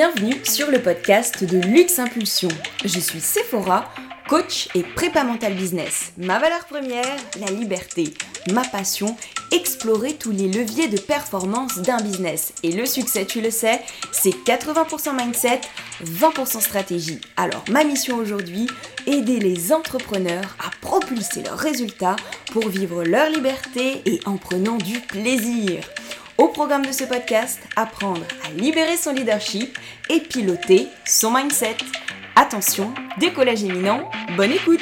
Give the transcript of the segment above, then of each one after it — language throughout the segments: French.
bienvenue sur le podcast de Luxe Impulsion. Je suis Sephora, coach et prépa mental business. Ma valeur première, la liberté. Ma passion, explorer tous les leviers de performance d'un business. Et le succès, tu le sais, c'est 80% mindset, 20% stratégie. Alors ma mission aujourd'hui, aider les entrepreneurs à propulser leurs résultats pour vivre leur liberté et en prenant du plaisir. Au programme de ce podcast, apprendre à libérer son leadership et piloter son mindset. Attention, décollage éminent, bonne écoute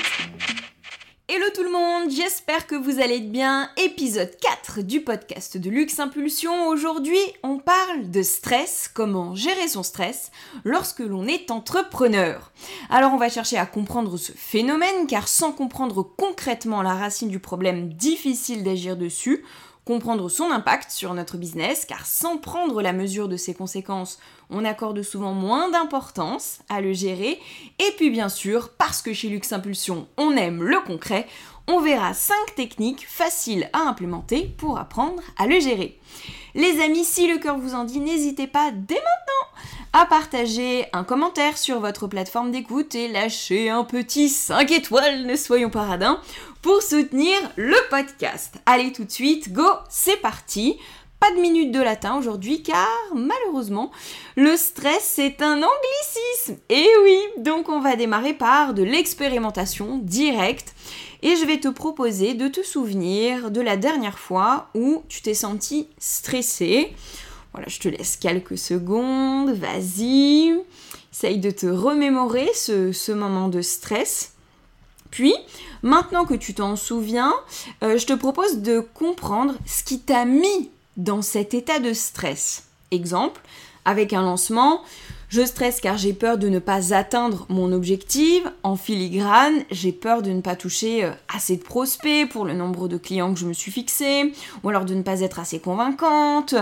Hello tout le monde, j'espère que vous allez bien. Épisode 4 du podcast de Luxe Impulsion. Aujourd'hui, on parle de stress, comment gérer son stress lorsque l'on est entrepreneur. Alors on va chercher à comprendre ce phénomène car sans comprendre concrètement la racine du problème difficile d'agir dessus, comprendre son impact sur notre business, car sans prendre la mesure de ses conséquences, on accorde souvent moins d'importance à le gérer. Et puis bien sûr, parce que chez Luxe Impulsion, on aime le concret, on verra 5 techniques faciles à implémenter pour apprendre à le gérer. Les amis, si le cœur vous en dit, n'hésitez pas dès maintenant à partager un commentaire sur votre plateforme d'écoute et lâcher un petit 5 étoiles, ne soyons pas radins, pour soutenir le podcast. Allez tout de suite, go, c'est parti. Pas de minute de latin aujourd'hui car malheureusement le stress c'est un anglicisme. Et oui, donc on va démarrer par de l'expérimentation directe et je vais te proposer de te souvenir de la dernière fois où tu t'es senti stressé. Voilà, je te laisse quelques secondes, vas-y. Essaye de te remémorer ce moment de stress. Puis, maintenant que tu t'en souviens, euh, je te propose de comprendre ce qui t'a mis dans cet état de stress. Exemple, avec un lancement, je stresse car j'ai peur de ne pas atteindre mon objectif. En filigrane, j'ai peur de ne pas toucher euh, assez de prospects pour le nombre de clients que je me suis fixé, ou alors de ne pas être assez convaincante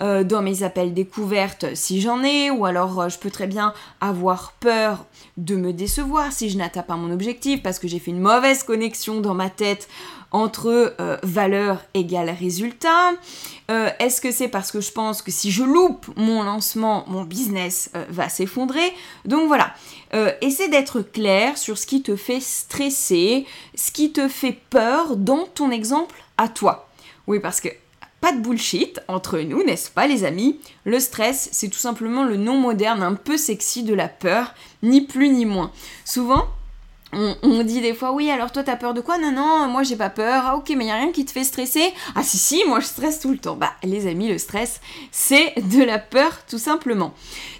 euh, dans mes appels découvertes si j'en ai, ou alors euh, je peux très bien avoir peur de me décevoir si je n'atteins pas mon objectif parce que j'ai fait une mauvaise connexion dans ma tête entre euh, valeur égale résultat euh, Est-ce que c'est parce que je pense que si je loupe mon lancement, mon business euh, va s'effondrer? Donc voilà, essaie d'être clair sur ce qui te fait stresser, ce qui te fait peur dans ton exemple à toi. Oui, parce que pas de bullshit entre nous, n'est-ce pas les amis? Le stress, c'est tout simplement le nom moderne un peu sexy de la peur, ni plus ni moins. Souvent, on, dit des fois oui alors toi t'as peur de quoi? Non non moi j'ai pas peur. Ah ok mais y a rien qui te fait stresser? Ah si si moi je stresse tout le temps. Bah les amis le stress c'est de la peur tout simplement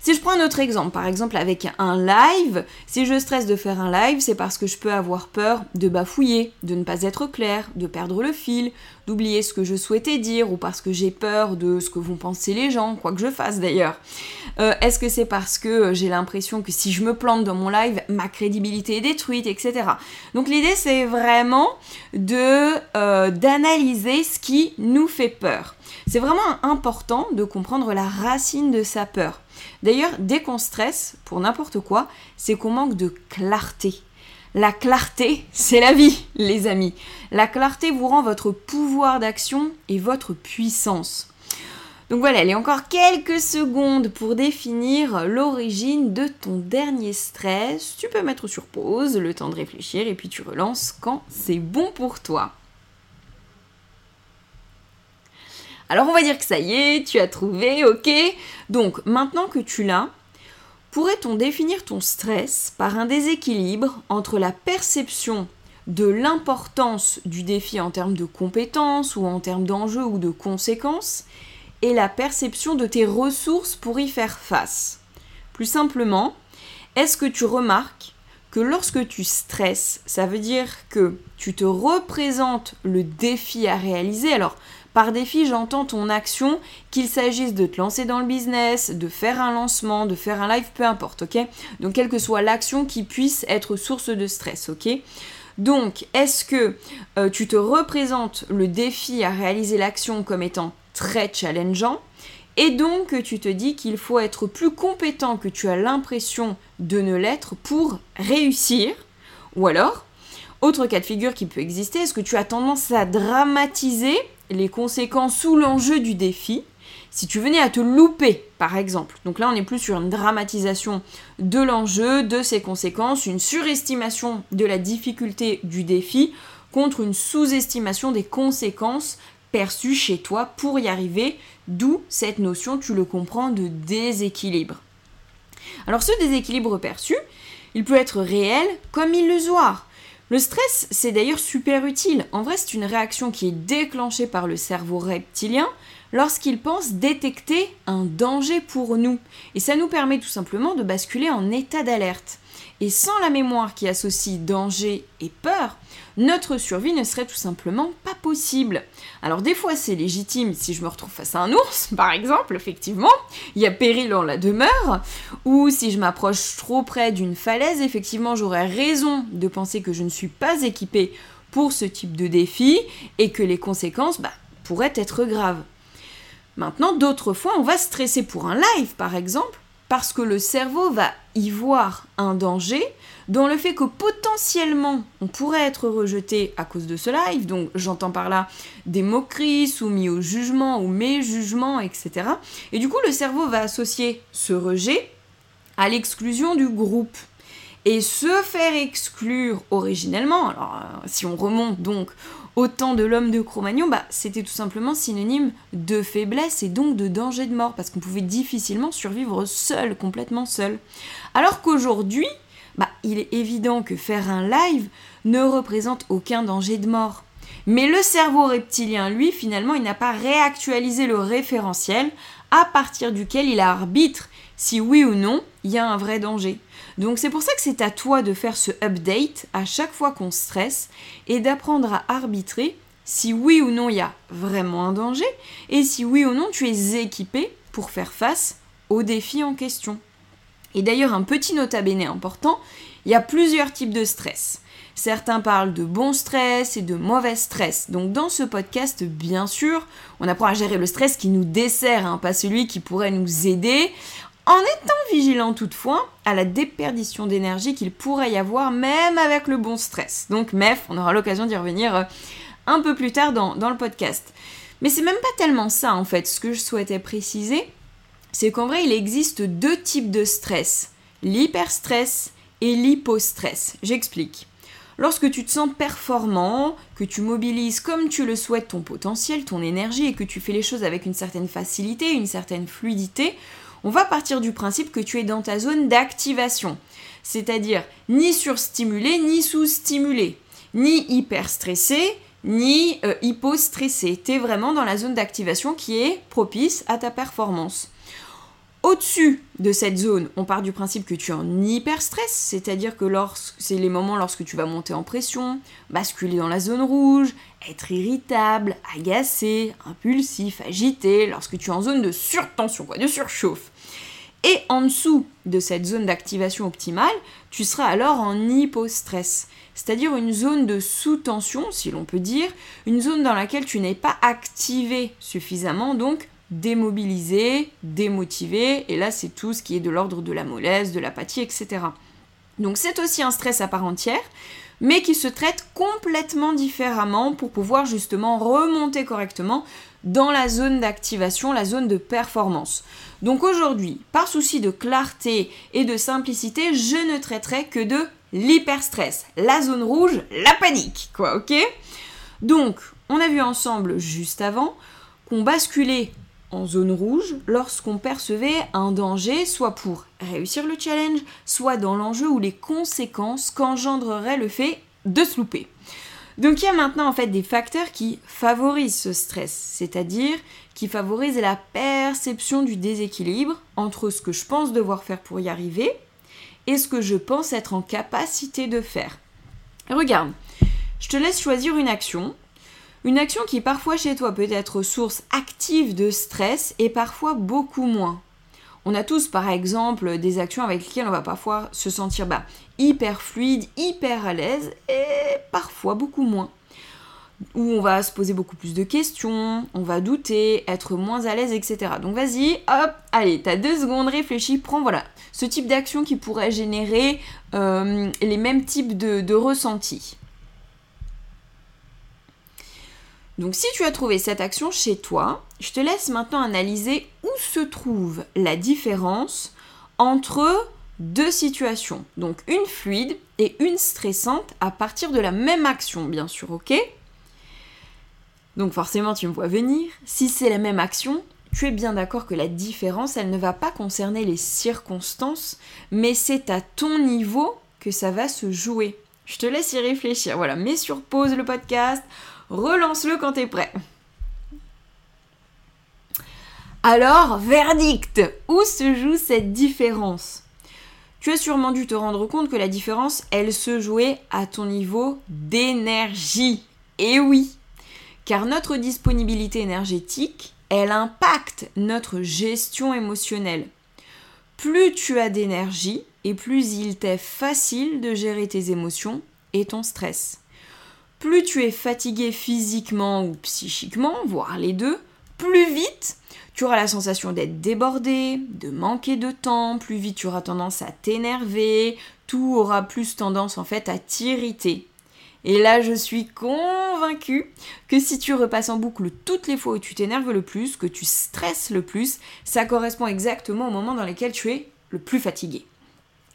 si je prends un autre exemple par exemple avec un live si je stresse de faire un live c'est parce que je peux avoir peur de bafouiller de ne pas être clair de perdre le fil d'oublier ce que je souhaitais dire ou parce que j'ai peur de ce que vont penser les gens quoi que je fasse d'ailleurs euh, est-ce que c'est parce que j'ai l'impression que si je me plante dans mon live ma crédibilité est détruite etc. Donc l'idée c'est vraiment euh, d'analyser ce qui nous fait peur. C'est vraiment important de comprendre la racine de sa peur. D'ailleurs, dès qu'on stresse pour n'importe quoi, c'est qu'on manque de clarté. La clarté, c'est la vie, les amis. La clarté vous rend votre pouvoir d'action et votre puissance. Donc voilà, il y a encore quelques secondes pour définir l'origine de ton dernier stress. Tu peux mettre sur pause, le temps de réfléchir, et puis tu relances quand c'est bon pour toi. Alors on va dire que ça y est, tu as trouvé, ok Donc maintenant que tu l'as, pourrait-on définir ton stress par un déséquilibre entre la perception de l'importance du défi en termes de compétences ou en termes d'enjeux ou de conséquences et la perception de tes ressources pour y faire face? Plus simplement, est-ce que tu remarques que lorsque tu stresses, ça veut dire que tu te représentes le défi à réaliser? Alors, par défi, j'entends ton action, qu'il s'agisse de te lancer dans le business, de faire un lancement, de faire un live, peu importe, ok? Donc, quelle que soit l'action qui puisse être source de stress, ok? Donc, est-ce que euh, tu te représentes le défi à réaliser l'action comme étant très challengeant? Et donc tu te dis qu'il faut être plus compétent que tu as l'impression de ne l'être pour réussir? Ou alors, autre cas de figure qui peut exister, est-ce que tu as tendance à dramatiser les conséquences ou l'enjeu du défi Si tu venais à te louper, par exemple, donc là on est plus sur une dramatisation de l'enjeu, de ses conséquences, une surestimation de la difficulté du défi contre une sous-estimation des conséquences perçues chez toi pour y arriver, d'où cette notion, tu le comprends, de déséquilibre. Alors ce déséquilibre perçu, il peut être réel comme illusoire. Le stress, c'est d'ailleurs super utile. En vrai, c'est une réaction qui est déclenchée par le cerveau reptilien lorsqu'il pense détecter un danger pour nous. Et ça nous permet tout simplement de basculer en état d'alerte. Et sans la mémoire qui associe danger et peur, notre survie ne serait tout simplement pas possible. Alors des fois c'est légitime si je me retrouve face à un ours, par exemple, effectivement, il y a péril en la demeure, ou si je m'approche trop près d'une falaise, effectivement j'aurais raison de penser que je ne suis pas équipée pour ce type de défi et que les conséquences bah, pourraient être graves. Maintenant, d'autres fois, on va stresser pour un live, par exemple, parce que le cerveau va y voir un danger dont le fait que potentiellement on pourrait être rejeté à cause de ce live, donc j'entends par là des moqueries soumis au jugement ou mes jugements, etc. Et du coup le cerveau va associer ce rejet à l'exclusion du groupe. Et se faire exclure originellement, alors euh, si on remonte donc au temps de l'homme de Cro-Magnon, bah, c'était tout simplement synonyme de faiblesse et donc de danger de mort, parce qu'on pouvait difficilement survivre seul, complètement seul. Alors qu'aujourd'hui, bah, il est évident que faire un live ne représente aucun danger de mort. Mais le cerveau reptilien, lui, finalement, il n'a pas réactualisé le référentiel à partir duquel il arbitre si oui ou non il y a un vrai danger. Donc c'est pour ça que c'est à toi de faire ce update à chaque fois qu'on stresse et d'apprendre à arbitrer si oui ou non il y a vraiment un danger et si oui ou non tu es équipé pour faire face au défi en question. Et d'ailleurs un petit nota bene important, il y a plusieurs types de stress. Certains parlent de bon stress et de mauvais stress. Donc dans ce podcast, bien sûr, on apprend à gérer le stress qui nous dessert, hein, pas celui qui pourrait nous aider en étant vigilant toutefois à la déperdition d'énergie qu'il pourrait y avoir même avec le bon stress. Donc MEF, on aura l'occasion d'y revenir euh, un peu plus tard dans, dans le podcast. Mais c'est même pas tellement ça en fait. Ce que je souhaitais préciser, c'est qu'en vrai il existe deux types de stress. L'hyperstress et l'hypostress. J'explique. Lorsque tu te sens performant, que tu mobilises comme tu le souhaites ton potentiel, ton énergie et que tu fais les choses avec une certaine facilité, une certaine fluidité, on va partir du principe que tu es dans ta zone d'activation. C'est-à-dire ni surstimulé, ni sous-stimulé, ni hyper stressé, ni euh, hypo-stressé. Tu es vraiment dans la zone d'activation qui est propice à ta performance. Au-dessus de cette zone, on part du principe que tu es en hyperstress, c'est-à-dire que c'est les moments lorsque tu vas monter en pression, basculer dans la zone rouge, être irritable, agacé, impulsif, agité, lorsque tu es en zone de surtension, quoi, de surchauffe. Et en dessous de cette zone d'activation optimale, tu seras alors en hypostress, c'est-à-dire une zone de sous-tension, si l'on peut dire, une zone dans laquelle tu n'es pas activé suffisamment, donc démobilisé, démotivé, et là c'est tout ce qui est de l'ordre de la mollesse, de l'apathie, etc. Donc c'est aussi un stress à part entière, mais qui se traite complètement différemment pour pouvoir justement remonter correctement dans la zone d'activation, la zone de performance. Donc aujourd'hui, par souci de clarté et de simplicité, je ne traiterai que de l'hyperstress, la zone rouge, la panique, quoi, ok? Donc, on a vu ensemble juste avant qu'on basculait zone rouge lorsqu'on percevait un danger, soit pour réussir le challenge, soit dans l'enjeu ou les conséquences qu'engendrerait le fait de se louper. Donc il y a maintenant en fait des facteurs qui favorisent ce stress, c'est-à-dire qui favorisent la perception du déséquilibre entre ce que je pense devoir faire pour y arriver et ce que je pense être en capacité de faire. Regarde, je te laisse choisir une action, une action qui parfois chez toi peut être source active de stress et parfois beaucoup moins. On a tous par exemple des actions avec lesquelles on va parfois se sentir bah, hyper fluide, hyper à l'aise et parfois beaucoup moins. Où on va se poser beaucoup plus de questions, on va douter, être moins à l'aise, etc. Donc vas-y, hop, allez, t'as deux secondes, réfléchis, prends voilà ce type d'action qui pourrait générer euh, les mêmes types de, de ressentis. Donc si tu as trouvé cette action chez toi, je te laisse maintenant analyser où se trouve la différence entre deux situations. Donc une fluide et une stressante à partir de la même action, bien sûr, ok? Donc forcément, tu me vois venir. Si c'est la même action, tu es bien d'accord que la différence, elle ne va pas concerner les circonstances, mais c'est à ton niveau que ça va se jouer. Je te laisse y réfléchir. Voilà, mets sur pause le podcast, relance-le quand tu es prêt. Alors, verdict Où se joue cette différence? Tu as sûrement dû te rendre compte que la différence, elle se jouait à ton niveau d'énergie. Et oui Car notre disponibilité énergétique, elle impacte notre gestion émotionnelle. Plus tu as d'énergie et plus il t'est facile de gérer tes émotions et ton stress. Plus tu es fatigué physiquement ou psychiquement, voire les deux, plus vite tu auras la sensation d'être débordé, de manquer de temps, plus vite tu auras tendance à t'énerver, tout aura plus tendance en fait à t'irriter. Et là, je suis convaincue que si tu repasses en boucle toutes les fois où tu t'énerves le plus, que tu stresses le plus, ça correspond exactement au moment dans lequel tu es le plus fatigué.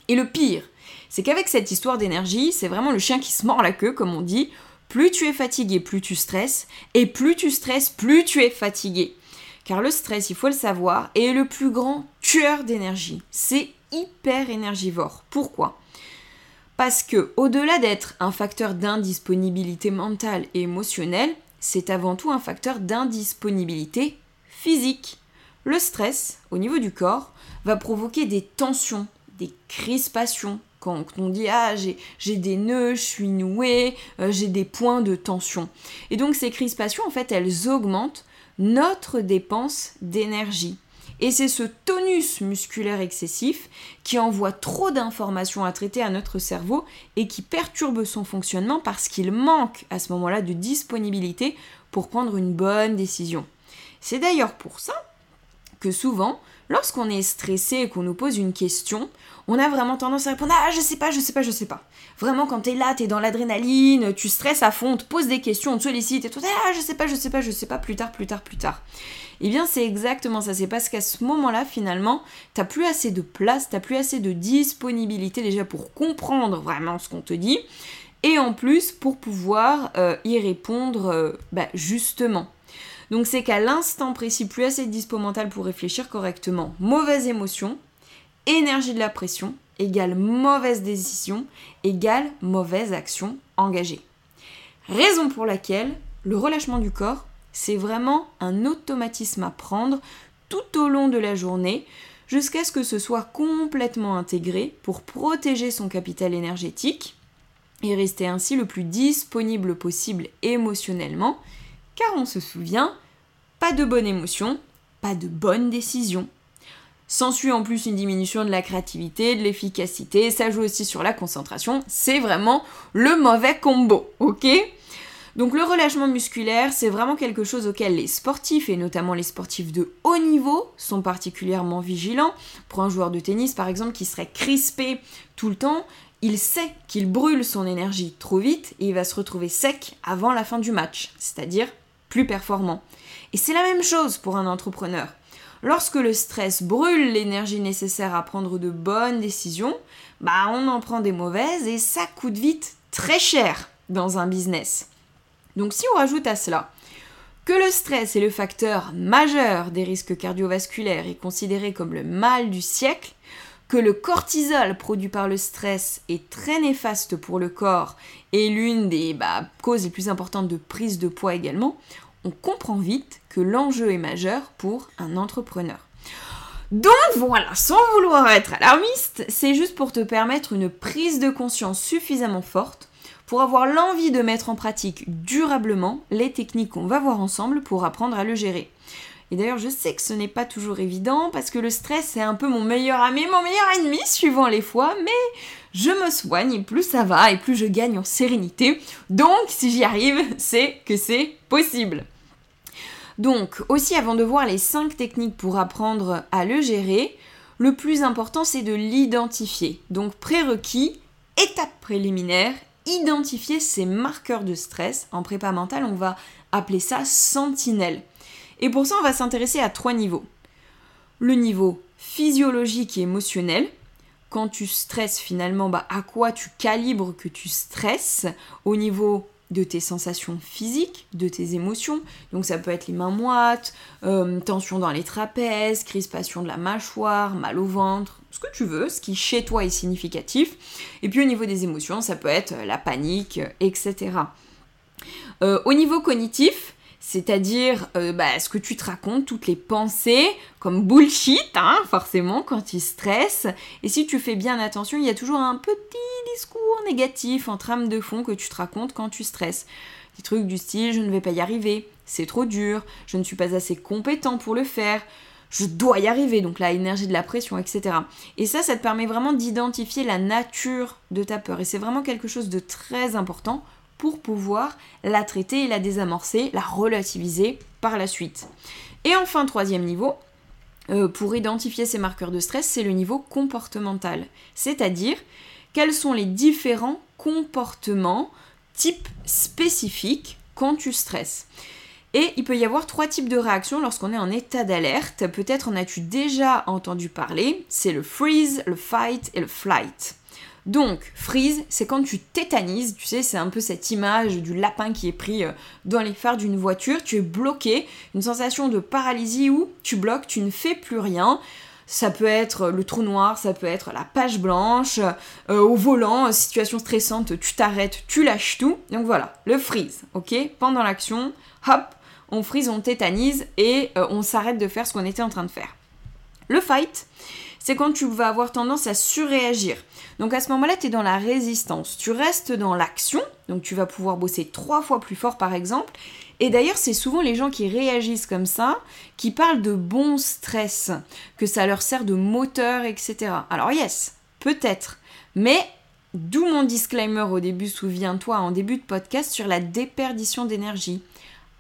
Et le pire, c'est qu'avec cette histoire d'énergie, c'est vraiment le chien qui se mord la queue, comme on dit. Plus tu es fatigué, plus tu stresses, et plus tu stresses, plus tu es fatigué. Car le stress, il faut le savoir, est le plus grand tueur d'énergie. C'est hyper énergivore. Pourquoi? Parce que, au-delà d'être un facteur d'indisponibilité mentale et émotionnelle, c'est avant tout un facteur d'indisponibilité physique. Le stress, au niveau du corps, va provoquer des tensions, des crispations. Quand on dit ah j'ai des nœuds, je suis noué, euh, j'ai des points de tension. Et donc ces crispations en fait elles augmentent notre dépense d'énergie. Et c'est ce tonus musculaire excessif qui envoie trop d'informations à traiter à notre cerveau et qui perturbe son fonctionnement parce qu'il manque à ce moment-là de disponibilité pour prendre une bonne décision. C'est d'ailleurs pour ça que souvent, lorsqu'on est stressé et qu'on nous pose une question, on a vraiment tendance à répondre Ah, je sais pas, je sais pas, je sais pas. Vraiment, quand t'es là, t'es dans l'adrénaline, tu stresses à fond, on te pose des questions, on te sollicite et tout, ah, je sais pas, je sais pas, je sais pas, plus tard, plus tard, plus tard. Eh bien, c'est exactement ça. C'est parce qu'à ce moment-là, finalement, t'as plus assez de place, t'as plus assez de disponibilité déjà pour comprendre vraiment ce qu'on te dit, et en plus pour pouvoir euh, y répondre euh, bah, justement. Donc c'est qu'à l'instant précis, plus assez de dispo mental pour réfléchir correctement. Mauvaise émotion, énergie de la pression, égale mauvaise décision, égale mauvaise action engagée. Raison pour laquelle le relâchement du corps, c'est vraiment un automatisme à prendre tout au long de la journée jusqu'à ce que ce soit complètement intégré pour protéger son capital énergétique et rester ainsi le plus disponible possible émotionnellement car on se souvient, pas de bonne émotion, pas de bonne décision. S'ensuit en plus une diminution de la créativité, de l'efficacité, ça joue aussi sur la concentration, c'est vraiment le mauvais combo, ok? Donc le relâchement musculaire, c'est vraiment quelque chose auquel les sportifs, et notamment les sportifs de haut niveau, sont particulièrement vigilants. Pour un joueur de tennis, par exemple, qui serait crispé tout le temps, il sait qu'il brûle son énergie trop vite et il va se retrouver sec avant la fin du match, c'est-à-dire plus performant. Et c'est la même chose pour un entrepreneur. Lorsque le stress brûle l'énergie nécessaire à prendre de bonnes décisions, bah on en prend des mauvaises et ça coûte vite très cher dans un business. Donc si on rajoute à cela que le stress est le facteur majeur des risques cardiovasculaires et considéré comme le mal du siècle, que le cortisol produit par le stress est très néfaste pour le corps et l'une des bah, causes les plus importantes de prise de poids également, on comprend vite que l'enjeu est majeur pour un entrepreneur. Donc voilà, sans vouloir être alarmiste, c'est juste pour te permettre une prise de conscience suffisamment forte pour avoir l'envie de mettre en pratique durablement les techniques qu'on va voir ensemble pour apprendre à le gérer. Et d'ailleurs, je sais que ce n'est pas toujours évident parce que le stress c'est un peu mon meilleur ami, mon meilleur ennemi suivant les fois, mais je me soigne et plus ça va et plus je gagne en sérénité. Donc, si j'y arrive, c'est que c'est possible. Donc, aussi avant de voir les 5 techniques pour apprendre à le gérer, le plus important c'est de l'identifier. Donc, prérequis, étape préliminaire, identifier ces marqueurs de stress. En prépa mentale, on va appeler ça sentinelle. Et pour ça, on va s'intéresser à trois niveaux. Le niveau physiologique et émotionnel. Quand tu stresses finalement, bah, à quoi tu calibres que tu stresses au niveau de tes sensations physiques, de tes émotions. Donc ça peut être les mains moites, euh, tension dans les trapèzes, crispation de la mâchoire, mal au ventre, ce que tu veux, ce qui chez toi est significatif. Et puis au niveau des émotions, ça peut être la panique, etc. Euh, au niveau cognitif, c'est-à-dire euh, bah, ce que tu te racontes, toutes les pensées, comme bullshit, hein, forcément, quand tu stresses. Et si tu fais bien attention, il y a toujours un petit discours négatif en trame de fond que tu te racontes quand tu stresses. Des trucs du style je ne vais pas y arriver, c'est trop dur, je ne suis pas assez compétent pour le faire, je dois y arriver, donc la énergie de la pression, etc. Et ça, ça te permet vraiment d'identifier la nature de ta peur. Et c'est vraiment quelque chose de très important pour pouvoir la traiter et la désamorcer, la relativiser par la suite. Et enfin, troisième niveau, euh, pour identifier ces marqueurs de stress, c'est le niveau comportemental. C'est-à-dire, quels sont les différents comportements types spécifiques quand tu stresses. Et il peut y avoir trois types de réactions lorsqu'on est en état d'alerte. Peut-être en as-tu déjà entendu parler. C'est le freeze, le fight et le flight. Donc, freeze, c'est quand tu tétanises, tu sais, c'est un peu cette image du lapin qui est pris euh, dans les phares d'une voiture, tu es bloqué, une sensation de paralysie où tu bloques, tu ne fais plus rien. Ça peut être le trou noir, ça peut être la page blanche, euh, au volant, situation stressante, tu t'arrêtes, tu lâches tout. Donc voilà, le freeze, ok? Pendant l'action, hop, on freeze, on tétanise et euh, on s'arrête de faire ce qu'on était en train de faire. Le fight, c'est quand tu vas avoir tendance à surréagir. Donc à ce moment-là, tu es dans la résistance. Tu restes dans l'action, donc tu vas pouvoir bosser trois fois plus fort par exemple. Et d'ailleurs, c'est souvent les gens qui réagissent comme ça, qui parlent de bon stress, que ça leur sert de moteur, etc. Alors yes, peut-être. Mais d'où mon disclaimer au début, souviens-toi, en début de podcast, sur la déperdition d'énergie.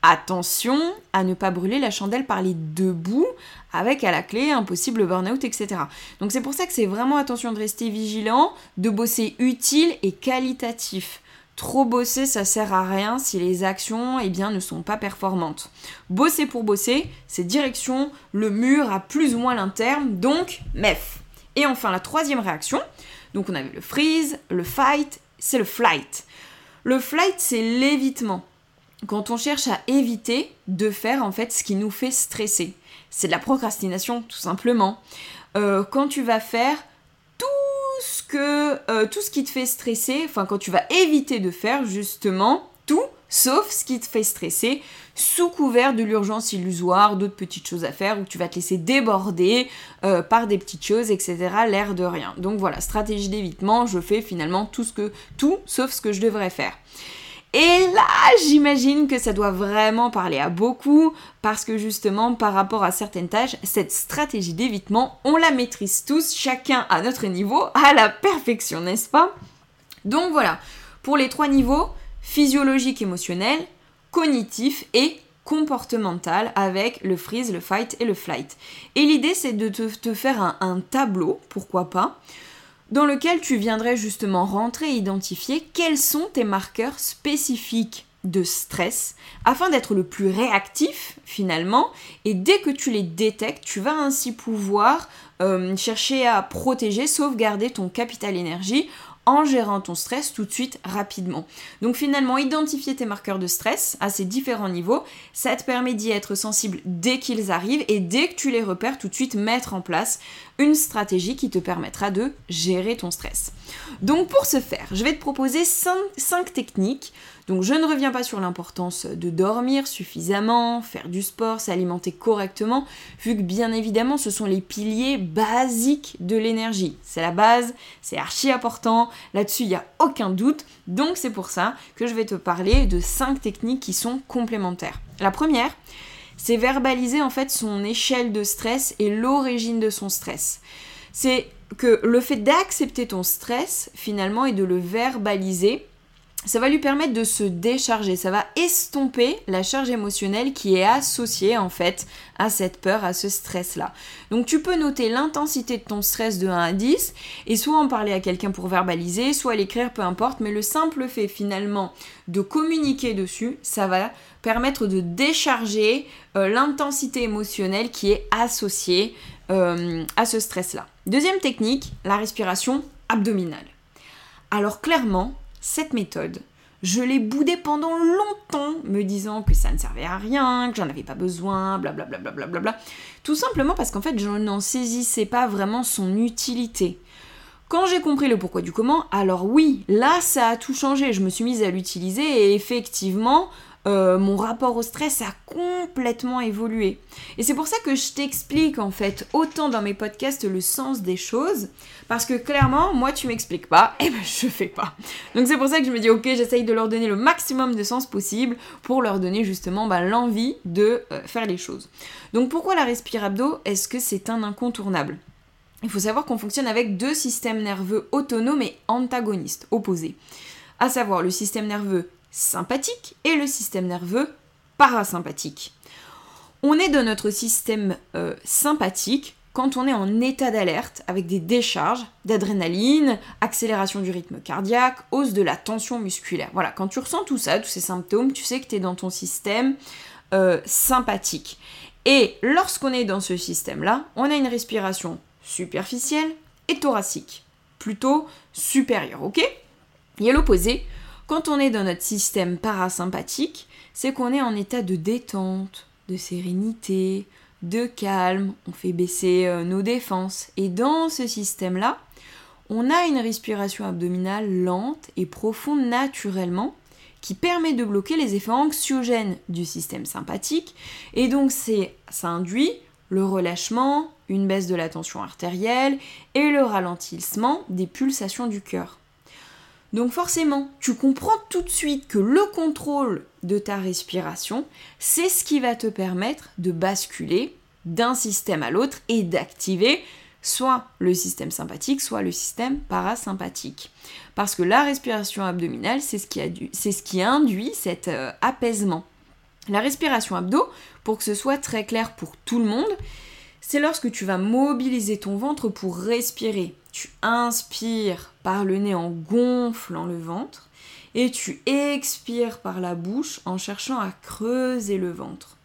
Attention à ne pas brûler la chandelle par les deux bouts, avec à la clé un possible burn-out, etc. Donc c'est pour ça que c'est vraiment attention de rester vigilant, de bosser utile et qualitatif. Trop bosser, ça sert à rien si les actions eh bien, ne sont pas performantes. Bosser pour bosser, c'est direction le mur à plus ou moins l'interne, donc MEF. Et enfin, la troisième réaction, donc on avait le freeze, le fight, c'est le flight. Le flight, c'est l'évitement quand on cherche à éviter de faire en fait ce qui nous fait stresser. C'est de la procrastination tout simplement. Euh, quand tu vas faire tout ce que euh, tout ce qui te fait stresser, enfin quand tu vas éviter de faire justement tout sauf ce qui te fait stresser, sous couvert de l'urgence illusoire, d'autres petites choses à faire, où tu vas te laisser déborder euh, par des petites choses, etc. L'air de rien. Donc voilà, stratégie d'évitement, je fais finalement tout ce que tout sauf ce que je devrais faire. Et là, j'imagine que ça doit vraiment parler à beaucoup parce que justement, par rapport à certaines tâches, cette stratégie d'évitement, on la maîtrise tous, chacun à notre niveau, à la perfection, n'est-ce pas? Donc voilà, pour les trois niveaux, physiologique, émotionnel, cognitif et comportemental avec le freeze, le fight et le flight. Et l'idée, c'est de te, faire un tableau, pourquoi pas, dans lequel tu viendrais justement rentrer et identifier quels sont tes marqueurs spécifiques de stress afin d'être le plus réactif finalement. Et dès que tu les détectes tu vas ainsi pouvoir euh, chercher à protéger sauvegarder ton capital énergie en gérant ton stress tout de suite rapidement. Donc finalement, identifier tes marqueurs de stress à ces différents niveaux, ça te permet d'y être sensible dès qu'ils arrivent et dès que tu les repères, tout de suite mettre en place une stratégie qui te permettra de gérer ton stress. Donc pour ce faire, je vais te proposer 5 techniques donc je ne reviens pas sur l'importance de dormir suffisamment, faire du sport, s'alimenter correctement, vu que bien évidemment ce sont les piliers basiques de l'énergie. C'est la base, c'est archi important, là-dessus il n'y a aucun doute, donc c'est pour ça que je vais te parler de 5 techniques qui sont complémentaires. La première, c'est verbaliser en fait son échelle de stress et l'origine de son stress. C'est que le fait d'accepter ton stress finalement et de le verbaliser, ça va lui permettre de se décharger, ça va estomper la charge émotionnelle qui est associée en fait à cette peur, à ce stress-là. Donc tu peux noter l'intensité de ton stress de 1 à 10 et soit en parler à quelqu'un pour verbaliser, soit l'écrire, peu importe, mais le simple fait finalement de communiquer dessus, ça va permettre de décharger euh, l'intensité émotionnelle qui est associée euh, à ce stress-là. Deuxième technique, la respiration abdominale. Alors clairement, cette méthode, je l'ai boudée pendant longtemps, me disant que ça ne servait à rien, que j'en avais pas besoin, blablabla. Bla bla bla bla Tout simplement parce qu'en fait, je n'en saisissais pas vraiment son utilité. Quand j'ai compris le pourquoi du comment, alors oui, là ça a tout changé. Je me suis mise à l'utiliser et effectivement, euh, mon rapport au stress a complètement évolué. Et c'est pour ça que je t'explique en fait autant dans mes podcasts le sens des choses, parce que clairement, moi tu m'expliques pas, et ben je fais pas. Donc c'est pour ça que je me dis ok, j'essaye de leur donner le maximum de sens possible pour leur donner justement bah, l'envie de euh, faire les choses. Donc pourquoi la respire abdo? Est-ce que c'est un incontournable? Il faut savoir qu'on fonctionne avec deux systèmes nerveux autonomes et antagonistes, opposés. À savoir le système nerveux sympathique et le système nerveux parasympathique. On est dans notre système euh, sympathique quand on est en état d'alerte avec des décharges d'adrénaline, accélération du rythme cardiaque, hausse de la tension musculaire. Voilà, quand tu ressens tout ça, tous ces symptômes, tu sais que tu es dans ton système euh, sympathique. Et lorsqu'on est dans ce système-là, on a une respiration superficielle et thoracique, plutôt supérieure, ok? Et l'opposé, quand on est dans notre système parasympathique, c'est qu'on est en état de détente, de sérénité, de calme, on fait baisser euh, nos défenses. Et dans ce système-là, on a une respiration abdominale lente et profonde naturellement qui permet de bloquer les effets anxiogènes du système sympathique. Et donc ça induit le relâchement, une baisse de la tension artérielle et le ralentissement des pulsations du cœur. Donc forcément, tu comprends tout de suite que le contrôle de ta respiration, c'est ce qui va te permettre de basculer d'un système à l'autre et d'activer soit le système sympathique, soit le système parasympathique. Parce que la respiration abdominale, c'est ce, qui induit cet euh, apaisement. La respiration abdo, pour que ce soit très clair pour tout le monde, c'est lorsque tu vas mobiliser ton ventre pour respirer. Tu inspires par le nez en gonflant le ventre et tu expires par la bouche en cherchant à creuser le ventre.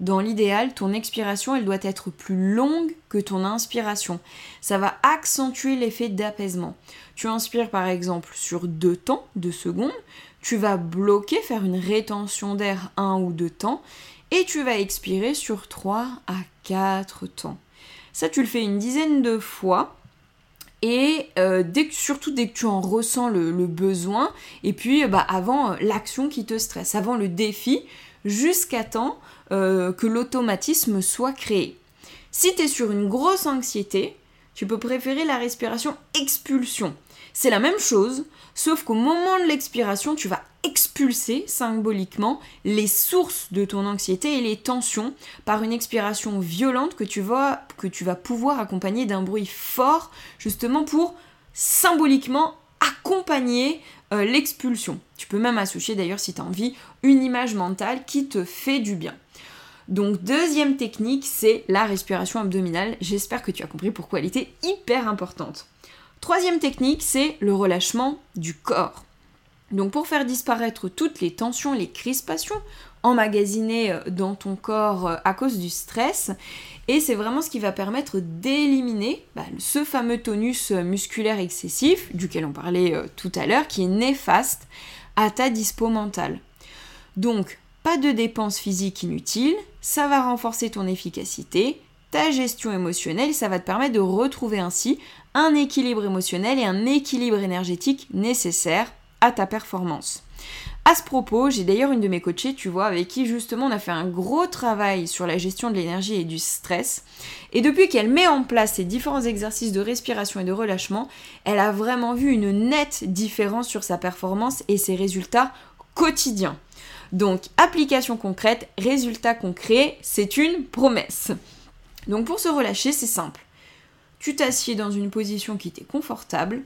Dans l'idéal, ton expiration, elle doit être plus longue que ton inspiration. Ça va accentuer l'effet d'apaisement. Tu inspires par exemple sur deux temps, deux secondes, tu vas bloquer, faire une rétention d'air un ou deux temps, et tu vas expirer sur 3 à 4 temps. Ça, tu le fais une dizaine de fois et euh, surtout dès que tu en ressens le, besoin, et puis bah, avant euh, l'action qui te stresse, avant le défi, jusqu'à temps euh, que l'automatisme soit créé. Si tu es sur une grosse anxiété, tu peux préférer la respiration expulsion. C'est la même chose, sauf qu'au moment de l'expiration, tu vas expulser symboliquement les sources de ton anxiété et les tensions par une expiration violente que tu vas, que tu vas pouvoir accompagner d'un bruit fort, justement pour symboliquement accompagner euh, l'expulsion. Tu peux même associer d'ailleurs si tu as envie une image mentale qui te fait du bien. Donc deuxième technique, c'est la respiration abdominale. J'espère que tu as compris pourquoi elle était hyper importante. Troisième technique, c'est le relâchement du corps. Donc pour faire disparaître toutes les tensions, les crispations emmagasinées euh, dans ton corps euh, à cause du stress, et c'est vraiment ce qui va permettre d'éliminer bah, ce fameux tonus euh, musculaire excessif, duquel on parlait tout à l'heure, qui est néfaste à ta dispo mentale. Donc, pas de dépenses physiques inutiles, ça va renforcer ton efficacité, ta gestion émotionnelle, ça va te permettre de retrouver ainsi un équilibre émotionnel et un équilibre énergétique nécessaire à ta performance. À ce propos, j'ai d'ailleurs une de mes coachées, tu vois, avec qui justement on a fait un gros travail sur la gestion de l'énergie et du stress. Et depuis qu'elle met en place ces différents exercices de respiration et de relâchement, elle a vraiment vu une nette différence sur sa performance et ses résultats quotidiens. Donc, application concrète, résultats concrets, c'est une promesse. Donc pour se relâcher, c'est simple. Tu t'assieds dans une position qui t'est confortable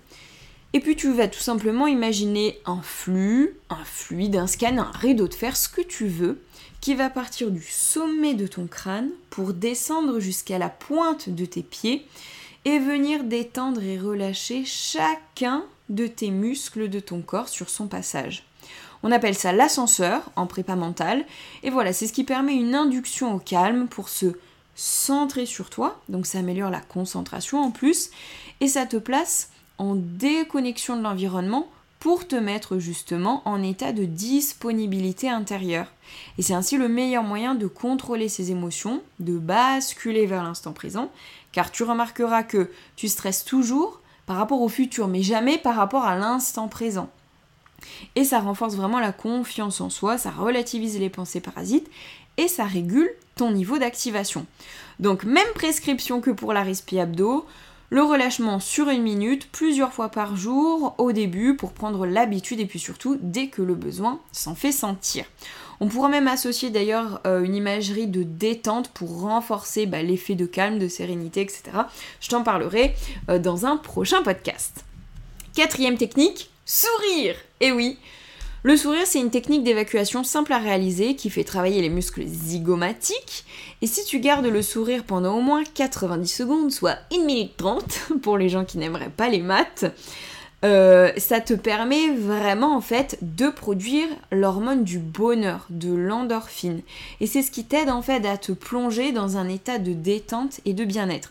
Et puis tu vas tout simplement imaginer un flux, un fluide, un scan, un rideau de fer, ce que tu veux, qui va partir du sommet de ton crâne pour descendre jusqu'à la pointe de tes pieds et venir détendre et relâcher chacun de tes muscles de ton corps sur son passage. On appelle ça l'ascenseur en prépa mentale. Et voilà, c'est ce qui permet une induction au calme pour se centrer sur toi. Donc ça améliore la concentration en plus. Et ça te place en déconnexion de l'environnement pour te mettre justement en état de disponibilité intérieure. Et c'est ainsi le meilleur moyen de contrôler ses émotions, de basculer vers l'instant présent, car tu remarqueras que tu stresses toujours par rapport au futur, mais jamais par rapport à l'instant présent. Et ça renforce vraiment la confiance en soi, ça relativise les pensées parasites et ça régule ton niveau d'activation. Donc même prescription que pour la respi abdo, le relâchement sur une minute, plusieurs fois par jour au début pour prendre l'habitude et puis surtout dès que le besoin s'en fait sentir. On pourra même associer d'ailleurs euh, une imagerie de détente pour renforcer bah, l'effet de calme, de sérénité, etc. Je t'en parlerai euh, dans un prochain podcast. Quatrième technique, sourire. Et oui, le sourire, c'est une technique d'évacuation simple à réaliser qui fait travailler les muscles zygomatiques. Et si tu gardes le sourire pendant au moins 90 secondes, soit 1 minute 30 pour les gens qui n'aimeraient pas les maths, euh, ça te permet vraiment en fait de produire l'hormone du bonheur, de l'endorphine. Et c'est ce qui t'aide en fait à te plonger dans un état de détente et de bien-être.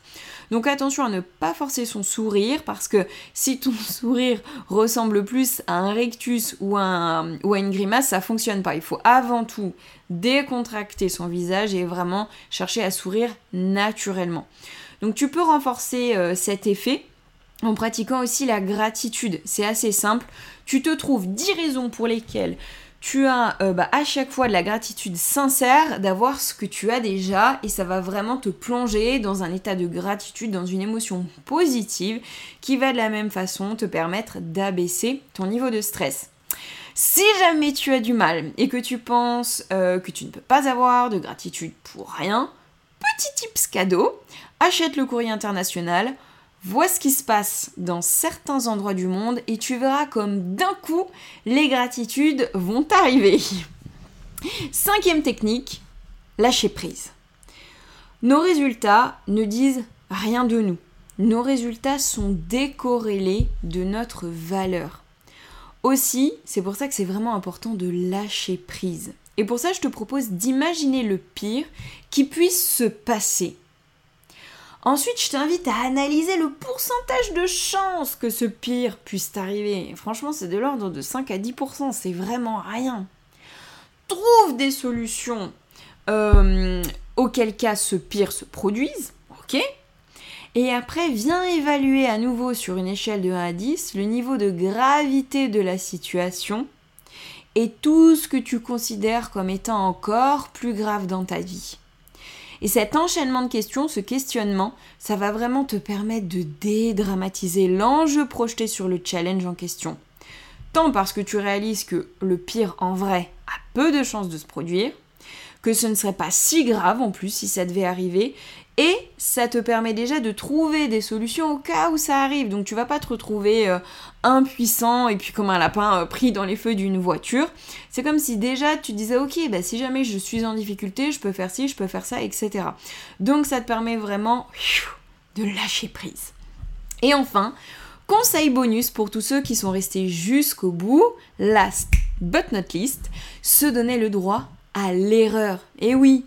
Donc attention à ne pas forcer son sourire parce que si ton sourire ressemble plus à un rectus ou à, une grimace, ça fonctionne pas. Il faut avant tout décontracter son visage et vraiment chercher à sourire naturellement. Donc tu peux renforcer euh, cet effet en pratiquant aussi la gratitude. C'est assez simple. Tu te trouves 10 raisons pour lesquelles tu as euh, bah, à chaque fois de la gratitude sincère d'avoir ce que tu as déjà et ça va vraiment te plonger dans un état de gratitude, dans une émotion positive qui va de la même façon te permettre d'abaisser ton niveau de stress. Si jamais tu as du mal et que tu penses euh, que tu ne peux pas avoir de gratitude pour rien, petit tips cadeau, achète le courrier international Vois ce qui se passe dans certains endroits du monde et tu verras comme d'un coup les gratitudes vont arriver. Cinquième technique, lâcher prise. Nos résultats ne disent rien de nous. Nos résultats sont décorrélés de notre valeur. Aussi, c'est pour ça que c'est vraiment important de lâcher prise. Et pour ça, je te propose d'imaginer le pire qui puisse se passer Ensuite, je t'invite à analyser le pourcentage de chances que ce pire puisse t'arriver. Franchement, c'est de l'ordre de 5 à 10%, c'est vraiment rien. Trouve des solutions euh, auquel cas ce pire se produise, ok? Et après, viens évaluer à nouveau sur une échelle de 1 à 10 le niveau de gravité de la situation et tout ce que tu considères comme étant encore plus grave dans ta vie. Et cet enchaînement de questions, ce questionnement, ça va vraiment te permettre de dédramatiser l'enjeu projeté sur le challenge en question. Tant parce que tu réalises que le pire en vrai a peu de chances de se produire, que ce ne serait pas si grave en plus si ça devait arriver, et ça te permet déjà de trouver des solutions au cas où ça arrive. Donc tu vas pas te retrouver euh, impuissant et puis comme un lapin euh, pris dans les feux d'une voiture. C'est comme si déjà tu disais ok, bah, si jamais je suis en difficulté, je peux faire ci, je peux faire ça, etc. Donc ça te permet vraiment de lâcher prise. Et enfin, conseil bonus pour tous ceux qui sont restés jusqu'au bout, last but not least, se donner le droit à l'erreur. Et oui,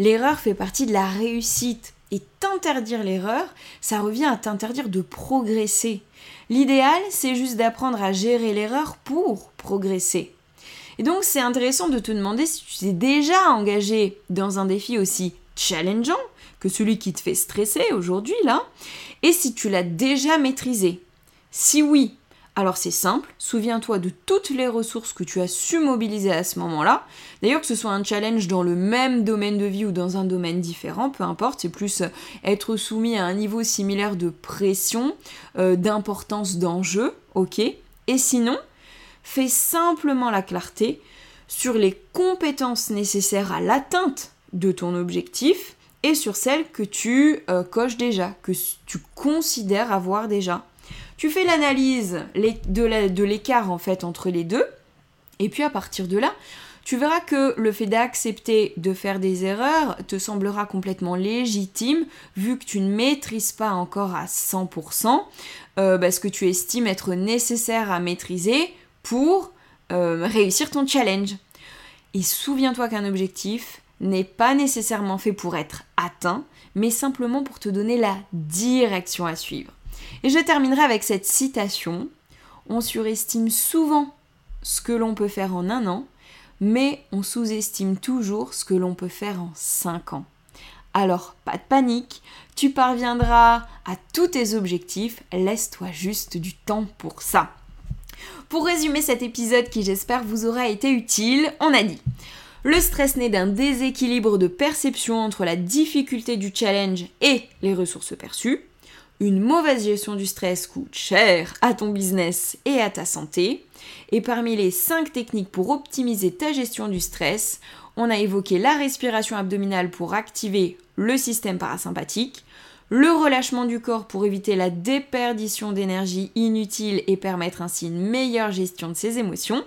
L'erreur fait partie de la réussite. Et t'interdire l'erreur, ça revient à t'interdire de progresser. L'idéal, c'est juste d'apprendre à gérer l'erreur pour progresser. Et donc, c'est intéressant de te demander si tu t'es déjà engagé dans un défi aussi challengeant que celui qui te fait stresser aujourd'hui, là, et si tu l'as déjà maîtrisé. Si oui, alors c'est simple, souviens-toi de toutes les ressources que tu as su mobiliser à ce moment-là. D'ailleurs que ce soit un challenge dans le même domaine de vie ou dans un domaine différent, peu importe, c'est plus euh, être soumis à un niveau similaire de pression, euh, d'importance d'enjeu, ok Et sinon, fais simplement la clarté sur les compétences nécessaires à l'atteinte de ton objectif et sur celles que tu euh, coches déjà, que tu considères avoir déjà. Tu fais l'analyse de l'écart en fait entre les deux. Et puis à partir de là, tu verras que le fait d'accepter de faire des erreurs te semblera complètement légitime vu que tu ne maîtrises pas encore à 100% euh, bah, ce que tu estimes être nécessaire à maîtriser pour euh, réussir ton challenge. Et souviens-toi qu'un objectif n'est pas nécessairement fait pour être atteint, mais simplement pour te donner la direction à suivre. Et je terminerai avec cette citation. On surestime souvent ce que l'on peut faire en un an, mais on sous-estime toujours ce que l'on peut faire en 5 ans. Alors, pas de panique, tu parviendras à tous tes objectifs, laisse-toi juste du temps pour ça. Pour résumer cet épisode qui j'espère vous aura été utile, on a dit le stress naît d'un déséquilibre de perception entre la difficulté du challenge et les ressources perçues. Une mauvaise gestion du stress coûte cher à ton business et à ta santé. Et parmi les 5 techniques pour optimiser ta gestion du stress, on a évoqué la respiration abdominale pour activer le système parasympathique, le relâchement du corps pour éviter la déperdition d'énergie inutile et permettre ainsi une meilleure gestion de ses émotions,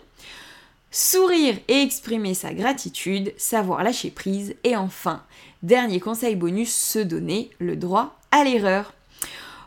sourire et exprimer sa gratitude, savoir lâcher prise, et enfin, dernier conseil bonus, se donner le droit à l'erreur.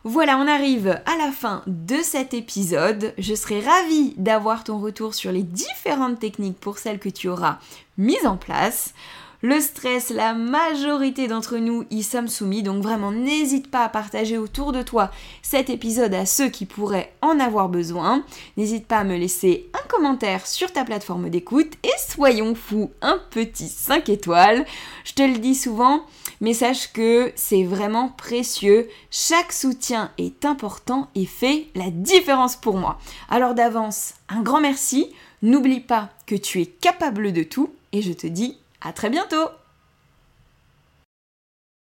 Voilà, on arrive à la fin de cet épisode. Je serai ravie d'avoir ton retour sur les différentes techniques pour celles que tu auras mises en place. Le stress, la majorité d'entre nous y sommes soumis, donc vraiment n'hésite pas à partager autour de toi cet épisode à ceux qui pourraient en avoir besoin. N'hésite pas à me laisser un commentaire sur ta plateforme d'écoute et soyons fous, un petit 5 étoiles. Je te le dis souvent, mais sache que c'est vraiment précieux. Chaque soutien est important et fait la différence pour moi. Alors d'avance, un grand merci. N'oublie pas que tu es capable de tout et je te dis à très bientôt